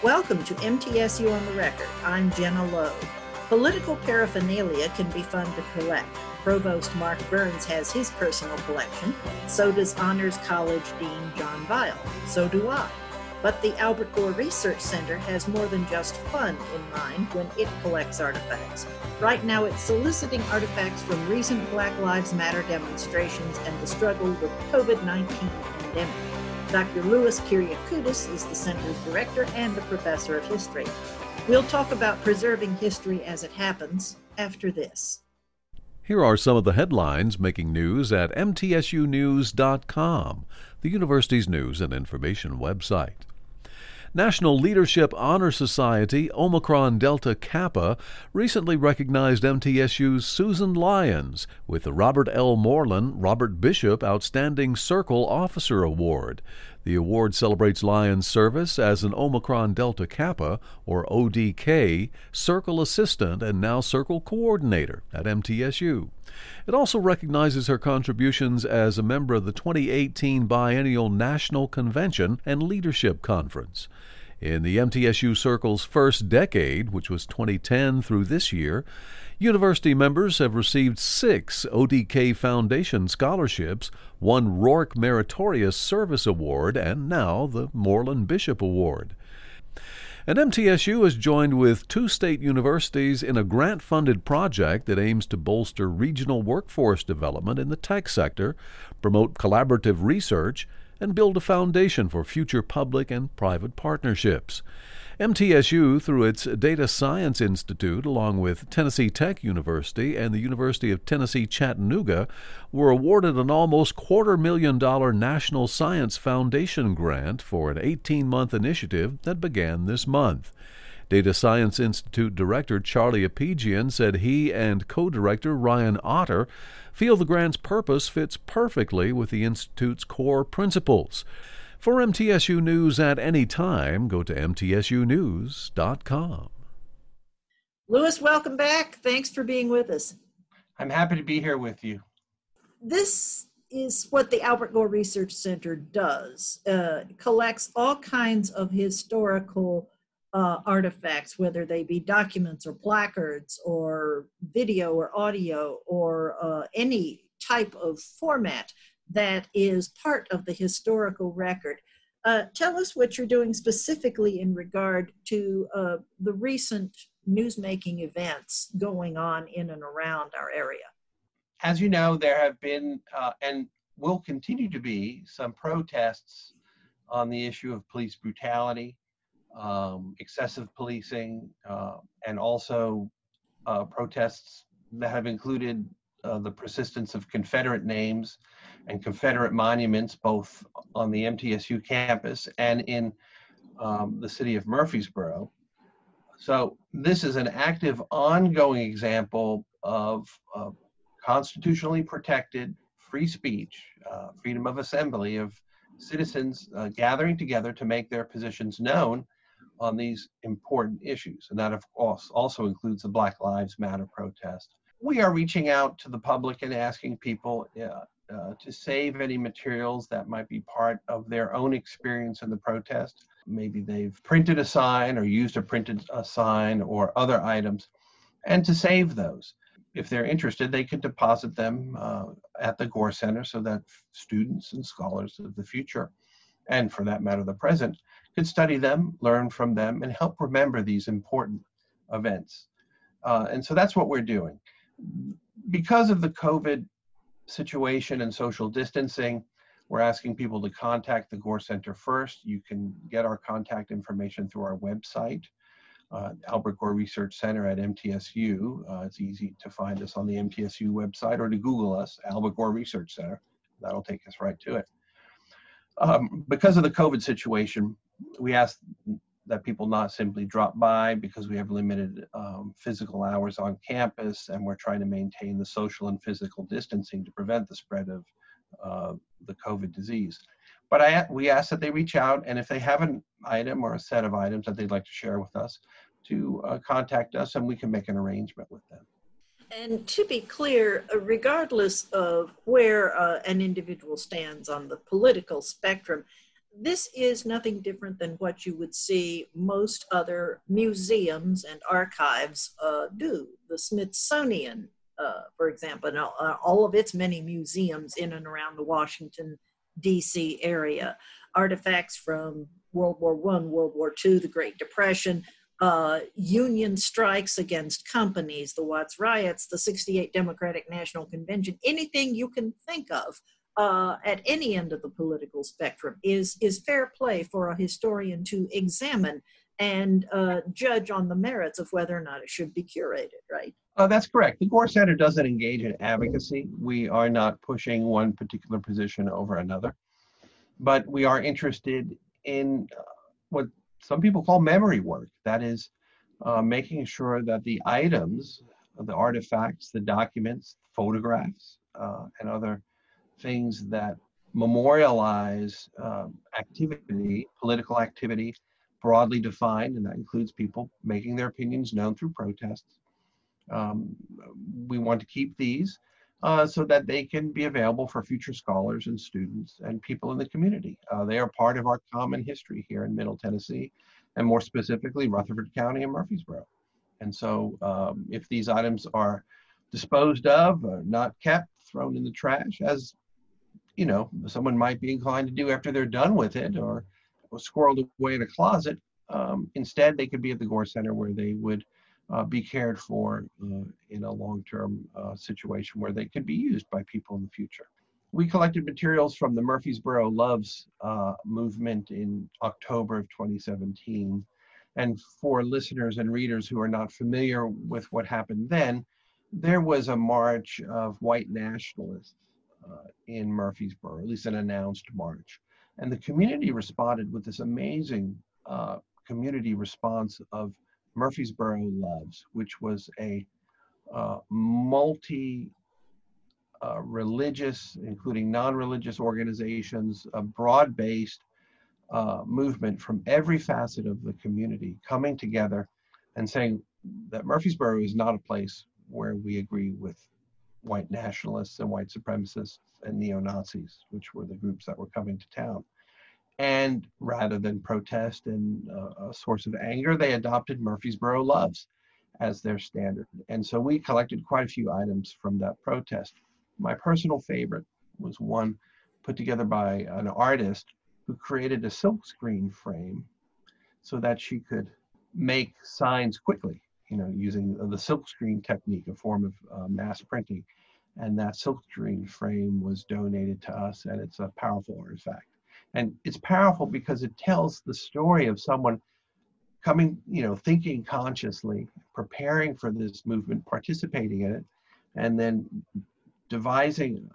Welcome to MTSU on the Record. I'm Gina Logue. Political paraphernalia can be fun to collect. Provost Mark Byrnes has his personal collection. So does Honors College Dean John Vile. So do I. But the Albert Gore Research Center has more than just fun in mind when it collects artifacts. Right now, it's soliciting artifacts from recent Black Lives Matter demonstrations and the struggle with COVID 19 pandemic. Dr. Louis Kyriakoudes is the center's director and a professor of history. We'll talk about preserving history as it happens after this. Here are some of the headlines making news at mtsunews.com, the university's news and information website. National Leadership Honor Society Omicron Delta Kappa recently recognized MTSU's Susan Lyons with the Robert L. Moreland Robert Bishop Outstanding Circle Officer Award. The award celebrates Lyons' service as an Omicron Delta Kappa, or ODK, Circle Assistant and now Circle Coordinator at MTSU. It also recognizes her contributions as a member of the 2018 Biennial National Convention and Leadership Conference. In the MTSU Circle's first decade, which was 2010 through this year, university members have received six ODK Foundation scholarships, one Rourke Meritorious Service Award, and now the Moreland Bishop Award. And MTSU has joined with two state universities in a grant funded project that aims to bolster regional workforce development in the tech sector, promote collaborative research, and build a foundation for future public and private partnerships. MTSU, through its Data Science Institute, along with Tennessee Tech University and the University of Tennessee Chattanooga, were awarded an almost quarter million dollar National Science Foundation grant for an 18 month initiative that began this month. Data Science Institute Director Charlie Apigian said he and co director Ryan Otter feel the grant's purpose fits perfectly with the Institute's core principles. For MTSU News at any time, go to mtsunews.com. Louis, welcome back. Thanks for being with us. I'm happy to be here with you. This is what the Albert Gore Research Center does. Uh, collects all kinds of historical uh, artifacts, whether they be documents or placards or video or audio or uh, any type of format that is part of the historical record. Uh, tell us what you're doing specifically in regard to uh, the recent newsmaking events going on in and around our area. As you know, there have been uh, and will continue to be some protests on the issue of police brutality um, excessive policing, uh, and also uh, protests that have included uh, the persistence of Confederate names and Confederate monuments, both on the MTSU campus and in um, the city of Murfreesboro. So this is an active, ongoing example of constitutionally protected free speech, uh, freedom of assembly, of citizens uh, gathering together to make their positions known on these important issues. And that, of course, also includes the Black Lives Matter protest. We are reaching out to the public and asking people uh, uh, to save any materials that might be part of their own experience in the protest. Maybe they've printed a sign or used a printed a sign or other items, and to save those. If they're interested, they could deposit them uh, at the Gore Center so that students and scholars of the future, and for that matter, the present, could study them, learn from them, and help remember these important events. Uh, and so that's what we're doing. Because of the COVID situation and social distancing, we're asking people to contact the Gore Center first. You can get our contact information through our website, uh, Albert Gore Research Center at MTSU. Uh, it's easy to find us on the MTSU website or to Google us, Albert Gore Research Center. That'll take us right to it. Um, because of the COVID situation, we ask that people not simply drop by because we have limited um, physical hours on campus and we're trying to maintain the social and physical distancing to prevent the spread of uh, the COVID disease. But I, we ask that they reach out and if they have an item or a set of items that they'd like to share with us, to uh, contact us and we can make an arrangement with them. And to be clear, uh, regardless of where uh, an individual stands on the political spectrum, this is nothing different than what you would see most other museums and archives uh, do. The Smithsonian, uh, for example, and all of its many museums in and around the Washington, D.C. area, artifacts from World War One, World War Two, the Great Depression, uh, union strikes against companies, the Watts riots, the 68 Democratic National Convention, anything you can think of uh, at any end of the political spectrum is, is fair play for a historian to examine and uh, judge on the merits of whether or not it should be curated, right? Uh, that's correct. The Gore Center doesn't engage in advocacy. We are not pushing one particular position over another, but we are interested in uh, what some people call memory work. That is, uh, making sure that the items, the artifacts, the documents, photographs, uh, and other things that memorialize um, activity, political activity, broadly defined, and that includes people making their opinions known through protests. Um, we want to keep these uh, so that they can be available for future scholars and students and people in the community. Uh, they are part of our common history here in Middle Tennessee, and more specifically, Rutherford County and Murfreesboro. And so, um, if these items are disposed of, or not kept, thrown in the trash, as you know, someone might be inclined to do after they're done with it, or, or squirreled away in a closet, um, instead they could be at the Gore Center where they would uh, be cared for uh, in a long-term uh, situation where they could be used by people in the future. We collected materials from the Murfreesboro Loves uh, movement in October of 2017. And for listeners and readers who are not familiar with what happened then, there was a march of white nationalists uh, in Murfreesboro, at least an announced march. And the community responded with this amazing uh, community response of Murfreesboro Loves, which was a uh, multi uh, religious, including non religious organizations, a broad based uh, movement from every facet of the community coming together and saying that Murfreesboro is not a place where we agree with white nationalists and white supremacists and neo Nazis, which were the groups that were coming to town. And rather than protest and uh, a source of anger, they adopted Murfreesboro Loves as their standard. And so we collected quite a few items from that protest. My personal favorite was one put together by an artist who created a silkscreen frame so that she could make signs quickly, you know, using the silkscreen technique, a form of uh, mass printing. And that silkscreen frame was donated to us, and it's a powerful artifact and it's powerful because it tells the story of someone coming you know thinking consciously preparing for this movement participating in it and then devising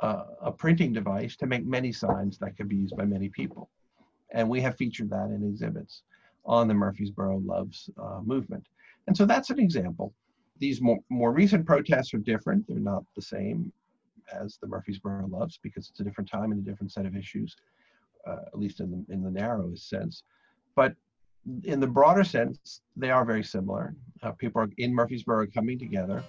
a, a printing device to make many signs that could be used by many people. And we have featured that in exhibits on the murfreesboro loves uh, movement. And so that's an example. These more, more recent protests are different. They're not the same as the Murfreesboro Loves because it's a different time and a different set of issues, uh, at least in the in the narrowest sense. But in the broader sense, they are very similar. Uh, people are in Murfreesboro coming together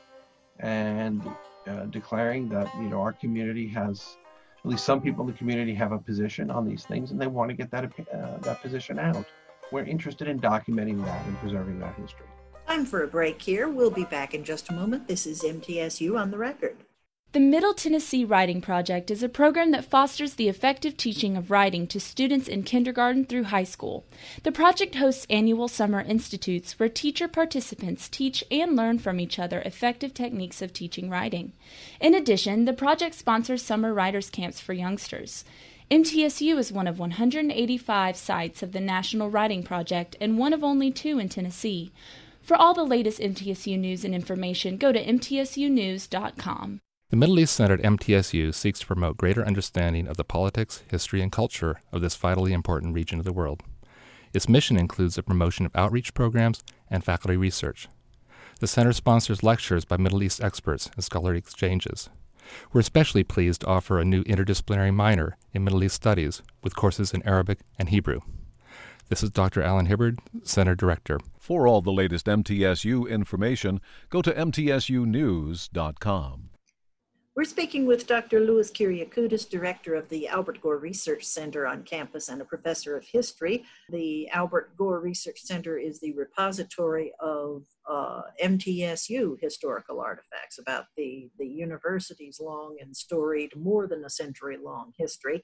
and uh, declaring that you know our community has at least some people in the community have a position on these things and they want to get that uh, that position out. We're interested in documenting that and preserving that history. Time for a break here. We'll be back in just a moment. This is MTSU on the record. The Middle Tennessee Writing Project is a program that fosters the effective teaching of writing to students in kindergarten through high school. The project hosts annual summer institutes where teacher participants teach and learn from each other effective techniques of teaching writing. In addition, the project sponsors summer writers' camps for youngsters. MTSU is one of 185 sites of the National Writing Project and one of only two in Tennessee. For all the latest MTSU news and information, go to mtsunews.com. The Middle East Center at MTSU seeks to promote greater understanding of the politics, history, and culture of this vitally important region of the world. Its mission includes the promotion of outreach programs and faculty research. The center sponsors lectures by Middle East experts and scholarly exchanges. We're especially pleased to offer a new interdisciplinary minor in Middle East Studies with courses in Arabic and Hebrew. This is Dr. Allen Hibbard, Center Director. For all the latest MTSU information, go to mtsunews.com. We're speaking with Dr. Louis Kyriakoudes, director of the Albert Gore Research Center on campus and a professor of history. The Albert Gore Research Center is the repository of uh, MTSU historical artifacts about the, the university's long and storied, more than a century long history.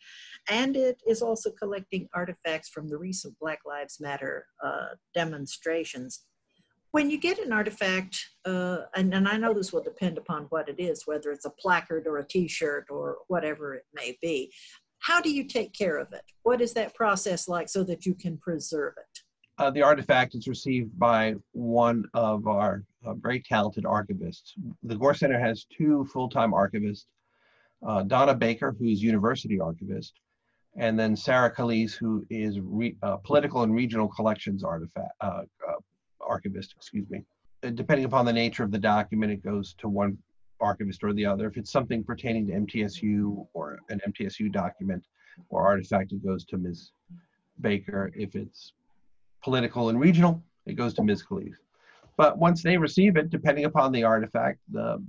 And it is also collecting artifacts from the recent Black Lives Matter uh, demonstrations when you get an artifact, uh, and, and I know this will depend upon what it is, whether it's a placard or a T-shirt or whatever it may be, how do you take care of it? What is that process like so that you can preserve it? Uh, the artifact is received by one of our uh, very talented archivists. The Gore Center has two full-time archivists, uh, Donna Baker, who's university archivist, and then Sarah Calise, who is re- uh, political and regional collections artifact uh, uh, archivist, excuse me. Uh, depending upon the nature of the document, it goes to one archivist or the other. If it's something pertaining to MTSU or an MTSU document or artifact, it goes to Ms. Baker. If it's political and regional, it goes to Ms. Calise. But once they receive it, depending upon the artifact, the,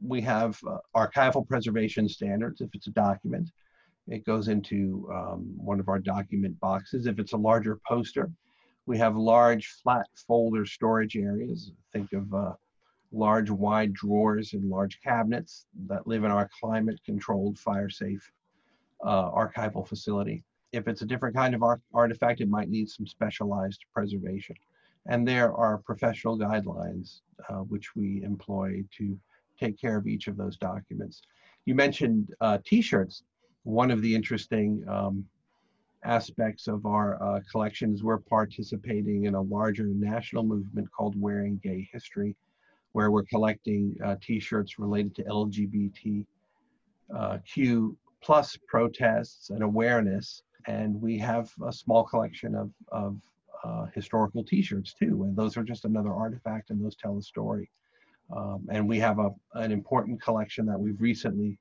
we have uh, archival preservation standards. If it's a document, it goes into um, one of our document boxes. If it's a larger poster, we have large flat folder storage areas. Think of uh, large wide drawers and large cabinets that live in our climate controlled fire safe uh, archival facility. If it's a different kind of art artifact, it might need some specialized preservation. And there are professional guidelines uh, which we employ to take care of each of those documents. You mentioned uh, t-shirts. One of the interesting um, aspects of our uh, collections, we're participating in a larger national movement called Wearing Gay History, where we're collecting uh, T-shirts related to LGBTQ uh, plus protests and awareness. And we have a small collection of, of uh, historical T-shirts too, and those are just another artifact, and those tell a story. Um, and we have a, an important collection that we've recently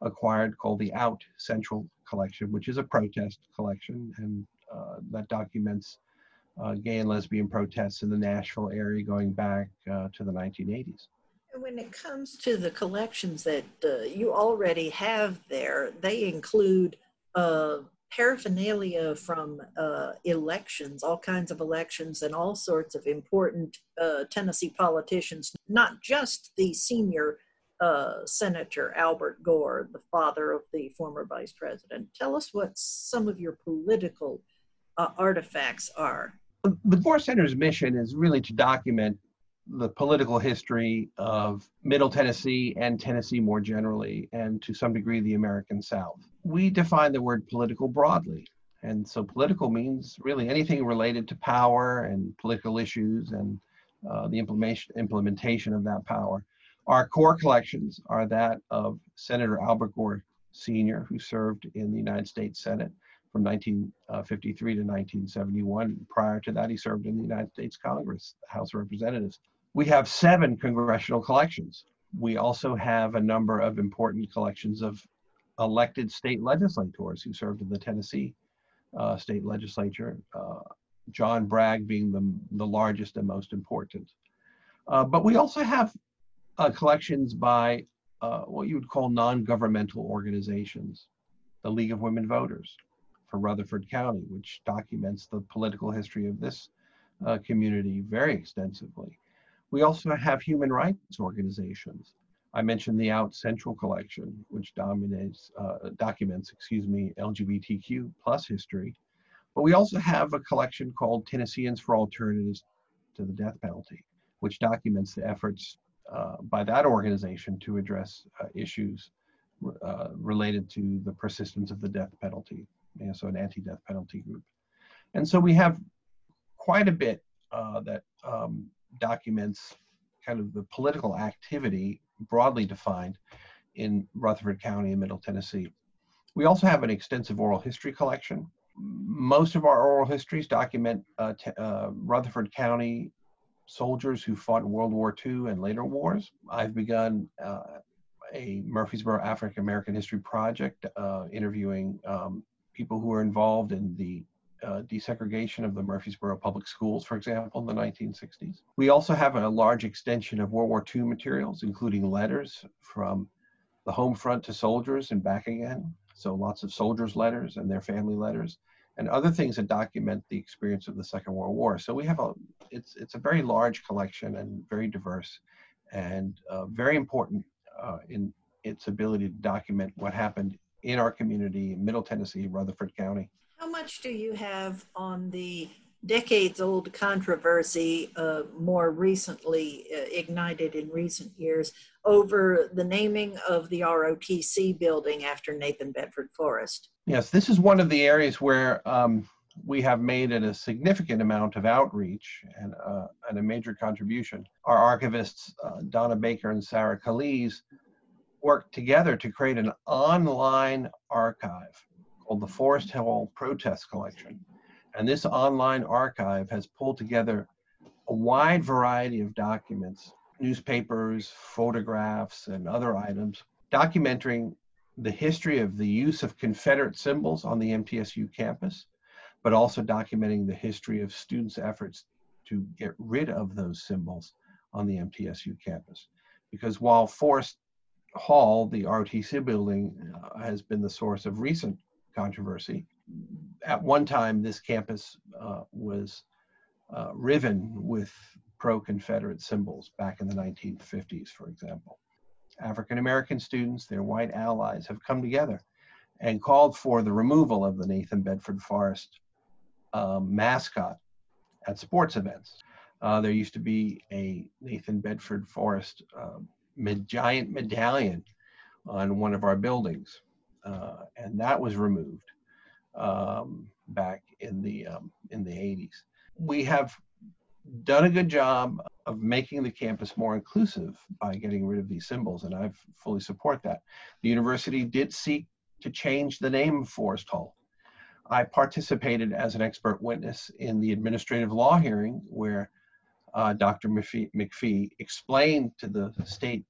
acquired called the Out Central Collection, which is a protest collection, and uh, that documents uh, gay and lesbian protests in the Nashville area going back uh, to the 1980s. When it comes to the collections that uh, you already have there, they include uh, paraphernalia from uh, elections, all kinds of elections, and all sorts of important Tennessee politicians, not just the senior uh, Senator Albert Gore, the father of the former vice president. Tell us what some of your political uh, artifacts are. The Gore Center's mission is really to document the political history of Middle Tennessee and Tennessee more generally, and to some degree the American South. We define the word political broadly. And so political means really anything related to power and political issues and uh, the implementation, implementation of that power. Our core collections are that of Senator Albert Gore Sr., who served in the United States Senate from 1953 to 1971. Prior to that, he served in the United States Congress, House of Representatives. We have seven congressional collections. We also have a number of important collections of elected state legislators who served in the Tennessee uh, state legislature, uh, John Bragg being the, the largest and most important. Uh, but we also have uh, collections by uh, what you would call non-governmental organizations. The League of Women Voters for Rutherford County, which documents the political history of this uh, community very extensively. We also have human rights organizations. I mentioned the Out Central Collection, which dominates, uh, documents, excuse me, LGBTQ plus history. But we also have a collection called Tennesseans for Alternatives to the Death Penalty, which documents the efforts uh, by that organization to address uh, issues uh, related to the persistence of the death penalty, so an anti-death penalty group. And so we have quite a bit uh, that um, documents kind of the political activity broadly defined in Rutherford County in Middle Tennessee. We also have an extensive oral history collection. Most of our oral histories document uh, uh, Rutherford County soldiers who fought World War II and later wars. I've begun uh, a Murfreesboro African American History Project, uh, interviewing um, people who were involved in the uh, desegregation of the Murfreesboro public schools, for example, in the 1960s. We also have a large extension of World War II materials, including letters from the home front to soldiers and back again. So lots of soldiers' letters and their family letters, and other things that document the experience of the Second World War. So we have a it's it's a very large collection and very diverse, and uh, very important uh, in its ability to document what happened in our community in Middle Tennessee, Rutherford County. How much do you have on the decades old controversy, uh, more recently uh, ignited in recent years, over the naming of the ROTC building after Nathan Bedford Forrest? Yes, this is one of the areas where um, we have made a significant amount of outreach and, uh, and a major contribution. Our archivists, uh, Donna Baker and Sarah Calise, worked together to create an online archive called the Forrest Hall Protest Collection. And this online archive has pulled together a wide variety of documents, newspapers, photographs, and other items documenting the history of the use of Confederate symbols on the MTSU campus, but also documenting the history of students' efforts to get rid of those symbols on the MTSU campus. Because while Forrest Hall, the ROTC building, uh, has been the source of recent controversy. At one time, this campus uh, was uh, riven with pro Confederate symbols back in the 1950s, for example. African American students, their white allies, have come together and called for the removal of the Nathan Bedford Forrest um, mascot at sports events. Uh, there used to be a Nathan Bedford Forrest um, giant medallion on one of our buildings, uh, and that was removed um, back in the um, in the 80s. We have done a good job of making the campus more inclusive by getting rid of these symbols, and I fully support that. The university did seek to change the name of Forrest Hall. I participated as an expert witness in the administrative law hearing where uh, Dr. McPhee, McPhee, explained to the state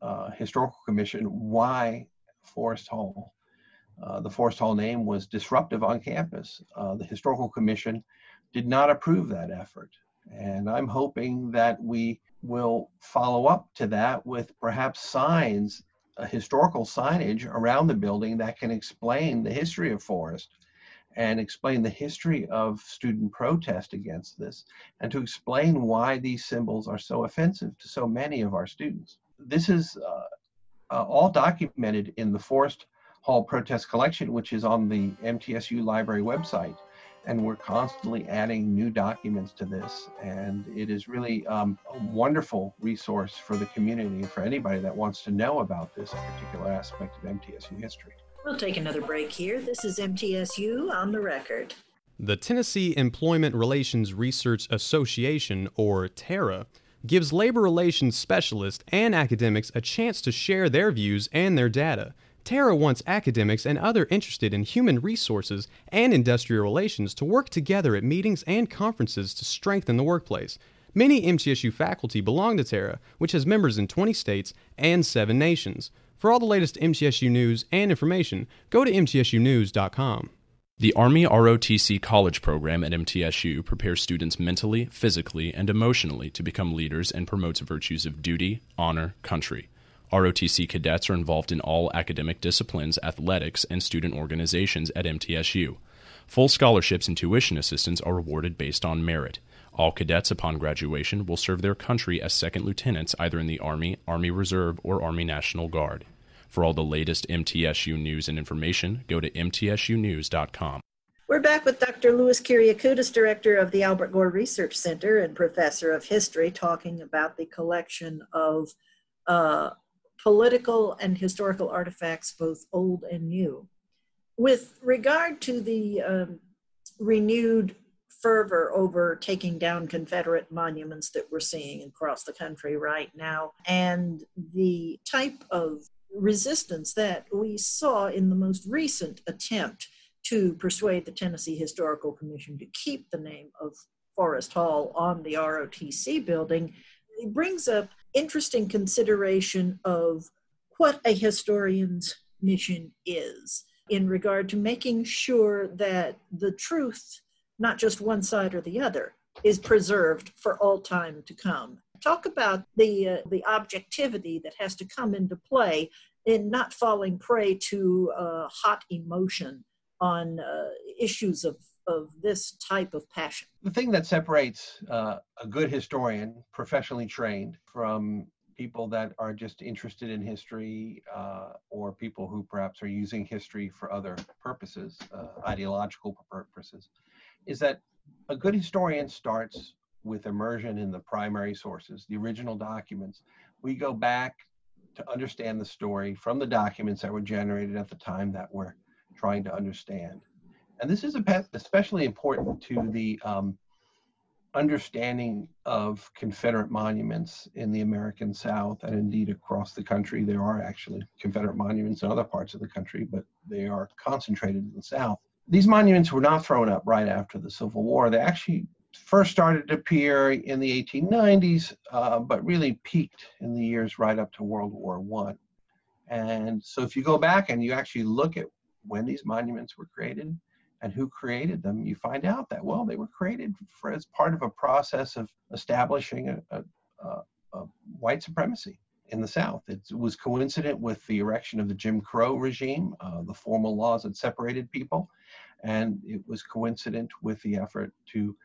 uh, historical commission why Forrest Hall, uh, the Forrest Hall name was disruptive on campus. Uh, the historical commission did not approve that effort. And I'm hoping that we will follow up to that with perhaps signs, historical signage around the building that can explain the history of Forrest and explain the history of student protest against this and to explain why these symbols are so offensive to so many of our students. This is uh, uh, all documented in the Forrest Hall protest collection, which is on the MTSU library website. And we're constantly adding new documents to this. And it is really um, a wonderful resource for the community and for anybody that wants to know about this particular aspect of MTSU history. We'll take another break here. This is MTSU on the record. The Tennessee Employment Relations Research Association, or TERRA, gives labor relations specialists and academics a chance to share their views and their data. TERRA wants academics and other interested in human resources and industrial relations to work together at meetings and conferences to strengthen the workplace. Many MTSU faculty belong to TERRA, which has members in 20 states and 7 nations. For all the latest MTSU news and information, go to MTSUnews.com. The Army ROTC College program at MTSU prepares students mentally, physically, and emotionally to become leaders and promotes virtues of duty, honor, country. ROTC cadets are involved in all academic disciplines, athletics, and student organizations at MTSU. Full scholarships and tuition assistance are awarded based on merit. All cadets upon graduation will serve their country as second lieutenants either in the Army, Army Reserve, or Army National Guard. For all the latest MTSU news and information, go to mtsunews.com. We're back with Dr. Louis Kyriakoutas, director of the Albert Gore Research Center and professor of history, talking about the collection of uh, political and historical artifacts, both old and new. With regard to the um, renewed fervor over taking down Confederate monuments that we're seeing across the country right now, and the type of resistance that we saw in the most recent attempt to persuade the Tennessee Historical Commission to keep the name of Forrest Hall on the ROTC building, it brings up interesting consideration of what a historian's mission is in regard to making sure that the truth not just one side or the other, is preserved for all time to come. Talk about the uh, the objectivity that has to come into play in not falling prey to uh, hot emotion on uh, issues of, of this type of passion. The thing that separates uh, a good historian, professionally trained, from people that are just interested in history uh, or people who perhaps are using history for other purposes, uh, ideological purposes, is that a good historian starts with immersion in the primary sources, the original documents. We go back to understand the story from the documents that were generated at the time that we're trying to understand. And this is especially important to the um, understanding of Confederate monuments in the American South and indeed across the country. There are actually Confederate monuments in other parts of the country, but they are concentrated in the South. These monuments were not thrown up right after the Civil War. They actually first started to appear in the 1890s, uh, but really peaked in the years right up to World War One. And so if you go back and you actually look at when these monuments were created and who created them, you find out that, well, they were created for, as part of a process of establishing a, a, a, a white supremacy in the South. It was coincident with the erection of the Jim Crow regime, uh, the formal laws that separated people, and it was coincident with the effort to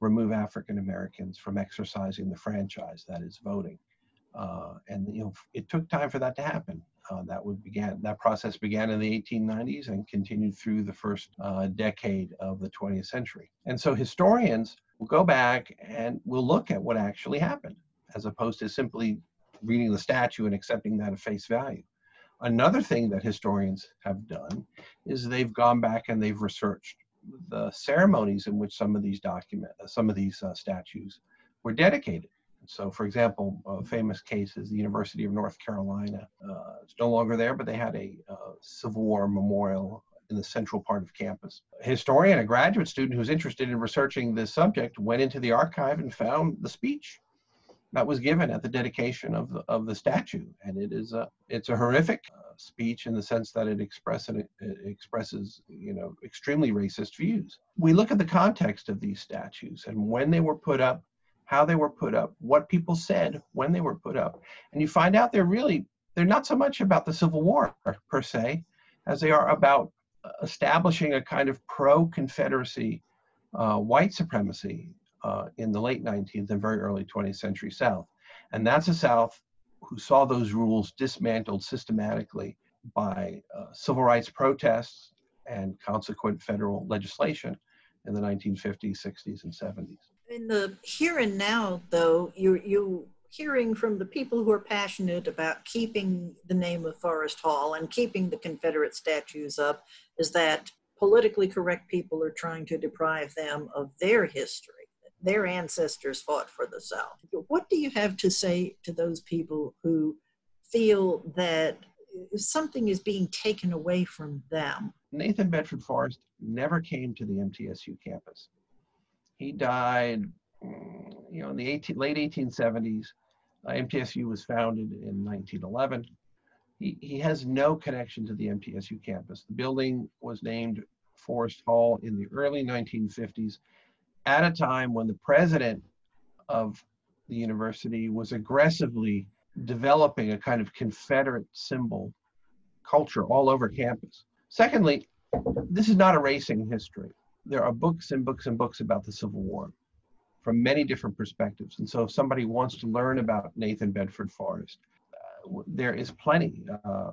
remove African Americans from exercising the franchise, that is voting. Uh, and you know, it took time for that to happen. Uh, that would began that process began in the 1890s and continued through the first uh, decade of the 20th century. And so historians will go back and will look at what actually happened, as opposed to simply reading the statue and accepting that at face value. Another thing that historians have done is they've gone back and they've researched the ceremonies in which some of these document, some of these uh, statues were dedicated. So, for example, a famous case is the University of North Carolina. Uh, it's no longer there, but they had a uh, Civil War memorial in the central part of campus. A historian, a graduate student who's interested in researching this subject, went into the archive and found the speech that was given at the dedication of the, of the statue, and it is a it's a horrific uh, speech in the sense that it expresses it expresses you know extremely racist views. We look at the context of these statues and when they were put up how they were put up, what people said when they were put up. And you find out they're really, they're not so much about the Civil War per se, as they are about establishing a kind of pro Confederacy uh, white supremacy uh, in the late 19th and very early 20th century South. And that's a South who saw those rules dismantled systematically by uh, civil rights protests and consequent federal legislation in the 1950s, 60s, and 70s. In the here and now, though, you you hearing from the people who are passionate about keeping the name of Forrest Hall and keeping the Confederate statues up is that politically correct people are trying to deprive them of their history. Their ancestors fought for the South. What do you have to say to those people who feel that something is being taken away from them? Nathan Bedford Forrest never came to the MTSU campus. He died, you know, in the 18, late 1870s. Uh, MTSU was founded in 1911. He, he has no connection to the MTSU campus. The building was named Forrest Hall in the early 1950s at a time when the president of the university was aggressively developing a kind of Confederate symbol culture all over campus. Secondly, this is not erasing history there are books and books and books about the Civil War from many different perspectives. And so if somebody wants to learn about Nathan Bedford Forrest, uh, there is plenty uh,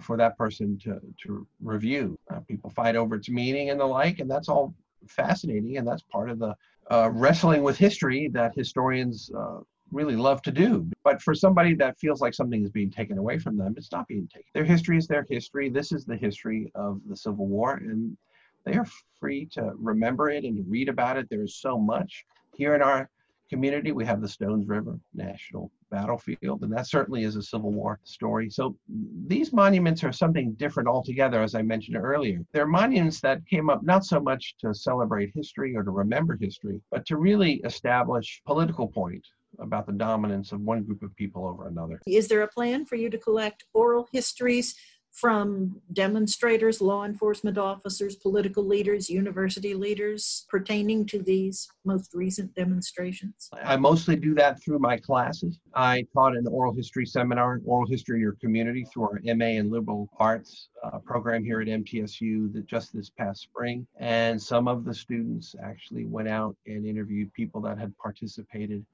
for that person to, to review. Uh, people fight over its meaning and the like, and that's all fascinating, and that's part of the uh, wrestling with history that historians uh, really love to do. But for somebody that feels like something is being taken away from them, it's not being taken. Their history is their history. This is the history of the Civil War, and they are free to remember it and to read about it. There is so much. Here in our community, we have the Stones River National Battlefield, and that certainly is a Civil War story. So these monuments are something different altogether, as I mentioned earlier. They're monuments that came up not so much to celebrate history or to remember history, but to really establish political point about the dominance of one group of people over another. Is there a plan for you to collect oral histories from demonstrators, law enforcement officers, political leaders, university leaders pertaining to these most recent demonstrations? I mostly do that through my classes. I taught an oral history seminar, Oral History in Your Community, through our MA in Liberal Arts uh, program here at MTSU that just this past spring. And some of the students actually went out and interviewed people that had participated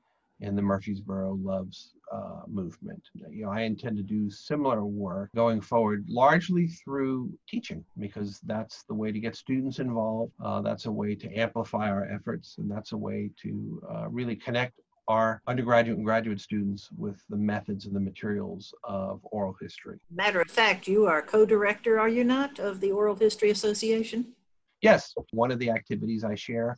in the Murfreesboro Loves uh, movement. You know, I intend to do similar work going forward, largely through teaching, because that's the way to get students involved. Uh, that's a way to amplify our efforts, and that's a way to uh, really connect our undergraduate and graduate students with the methods and the materials of oral history. Matter of fact, you are co-director, are you not, of the Oral History Association? Yes, one of the activities I share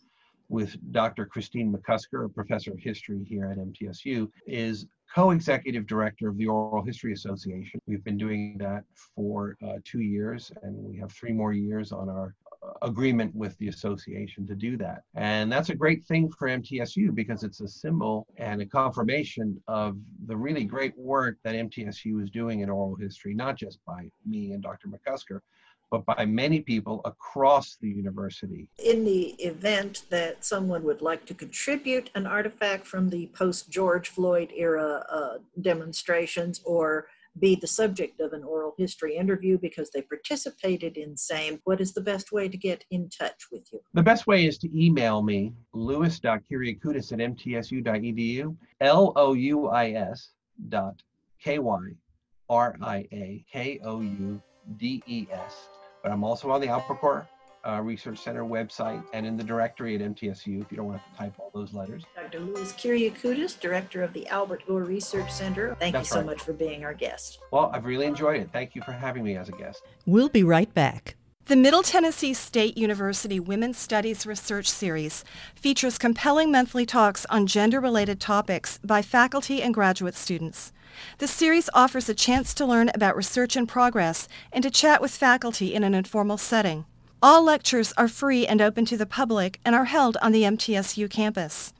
with Dr. Kristine McCusker, a professor of history here at MTSU, is co-executive director of the Oral History Association. We've been doing that for uh, two years, and we have three more years on our uh, agreement with the association to do that. And that's a great thing for MTSU because it's a symbol and a confirmation of the really great work that MTSU is doing in oral history, not just by me and Dr. McCusker, but by many people across the university. In the event that someone would like to contribute an artifact from the post George Floyd era uh, demonstrations or be the subject of an oral history interview because they participated in same what is the best way to get in touch with you the best way is to email me louis.kyriakoudes at mtsu.edu l-o-u-i-s dot k-y-r-i-a-k-o-u-d-e-s but I'm also on the Albert Gore uh, Research Center website and in the directory at MTSU if you don't have to type all those letters. Dr. Louis Kyriakoudes, Director of the Albert Gore Research Center. Thank That's you so right. much for being our guest. Well, I've really enjoyed it. Thank you for having me as a guest. We'll be right back. The Middle Tennessee State University Women's Studies Research Series features compelling monthly talks on gender-related topics by faculty and graduate students. The series offers a chance to learn about research in progress and to chat with faculty in an informal setting. All lectures are free and open to the public and are held on the MTSU campus.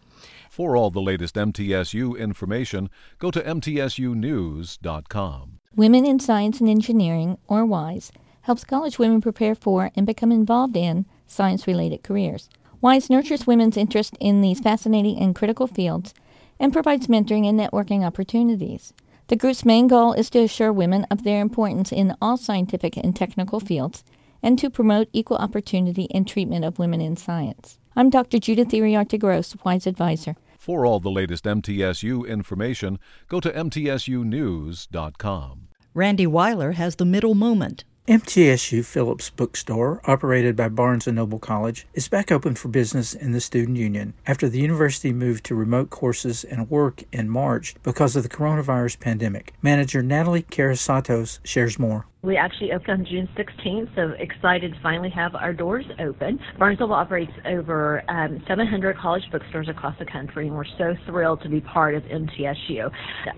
For all the latest MTSU information, go to mtsunews.com. Women in Science and Engineering, or WISE, helps college women prepare for and become involved in science related careers. WISE nurtures women's interest in these fascinating and critical fields and provides mentoring and networking opportunities. The group's main goal is to assure women of their importance in all scientific and technical fields and to promote equal opportunity and treatment of women in science. I'm Dr. Judith Iriarte Gross, WISE Advisor. For all the latest MTSU information, go to mtsunews.com. Randy Weiler has the middle moment. MTSU Phillips Bookstore, operated by Barnes & Noble College, is back open for business in the Student Union after the university moved to remote courses and work in March because of the coronavirus pandemic. Manager Natalie Karasatos shares more. We actually opened on June 16th, so excited to finally have our doors open. Barnes Noble operates over um, 700 college bookstores across the country, and we're so thrilled to be part of MTSU.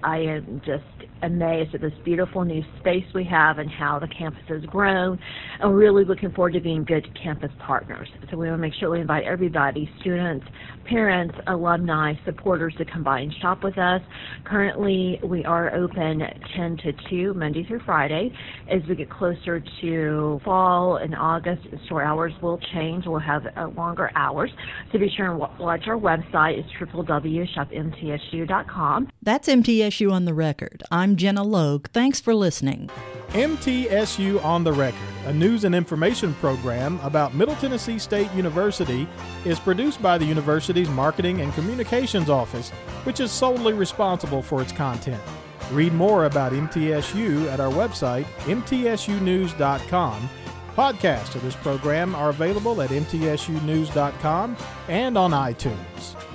I am just amazed at this beautiful new space we have and how the campus has grown, and we're really looking forward to being good campus partners. So we want to make sure we invite everybody, students, parents, alumni, supporters to come by and shop with us. Currently, we are open 10 to 2, Monday through Friday as we get closer to fall and August, store hours will change. We'll have uh, longer hours. So be sure and watch our website. It's www.shopmtsu.com. That's MTSU on the record. I'm Gina Logue. Thanks for listening. MTSU on the Record, a news and information program about Middle Tennessee State University, is produced by the university's Marketing and Communications Office, which is solely responsible for its content. Read more about MTSU at our website, mtsunews.com. Podcasts of this program are available at mtsunews.com and on iTunes.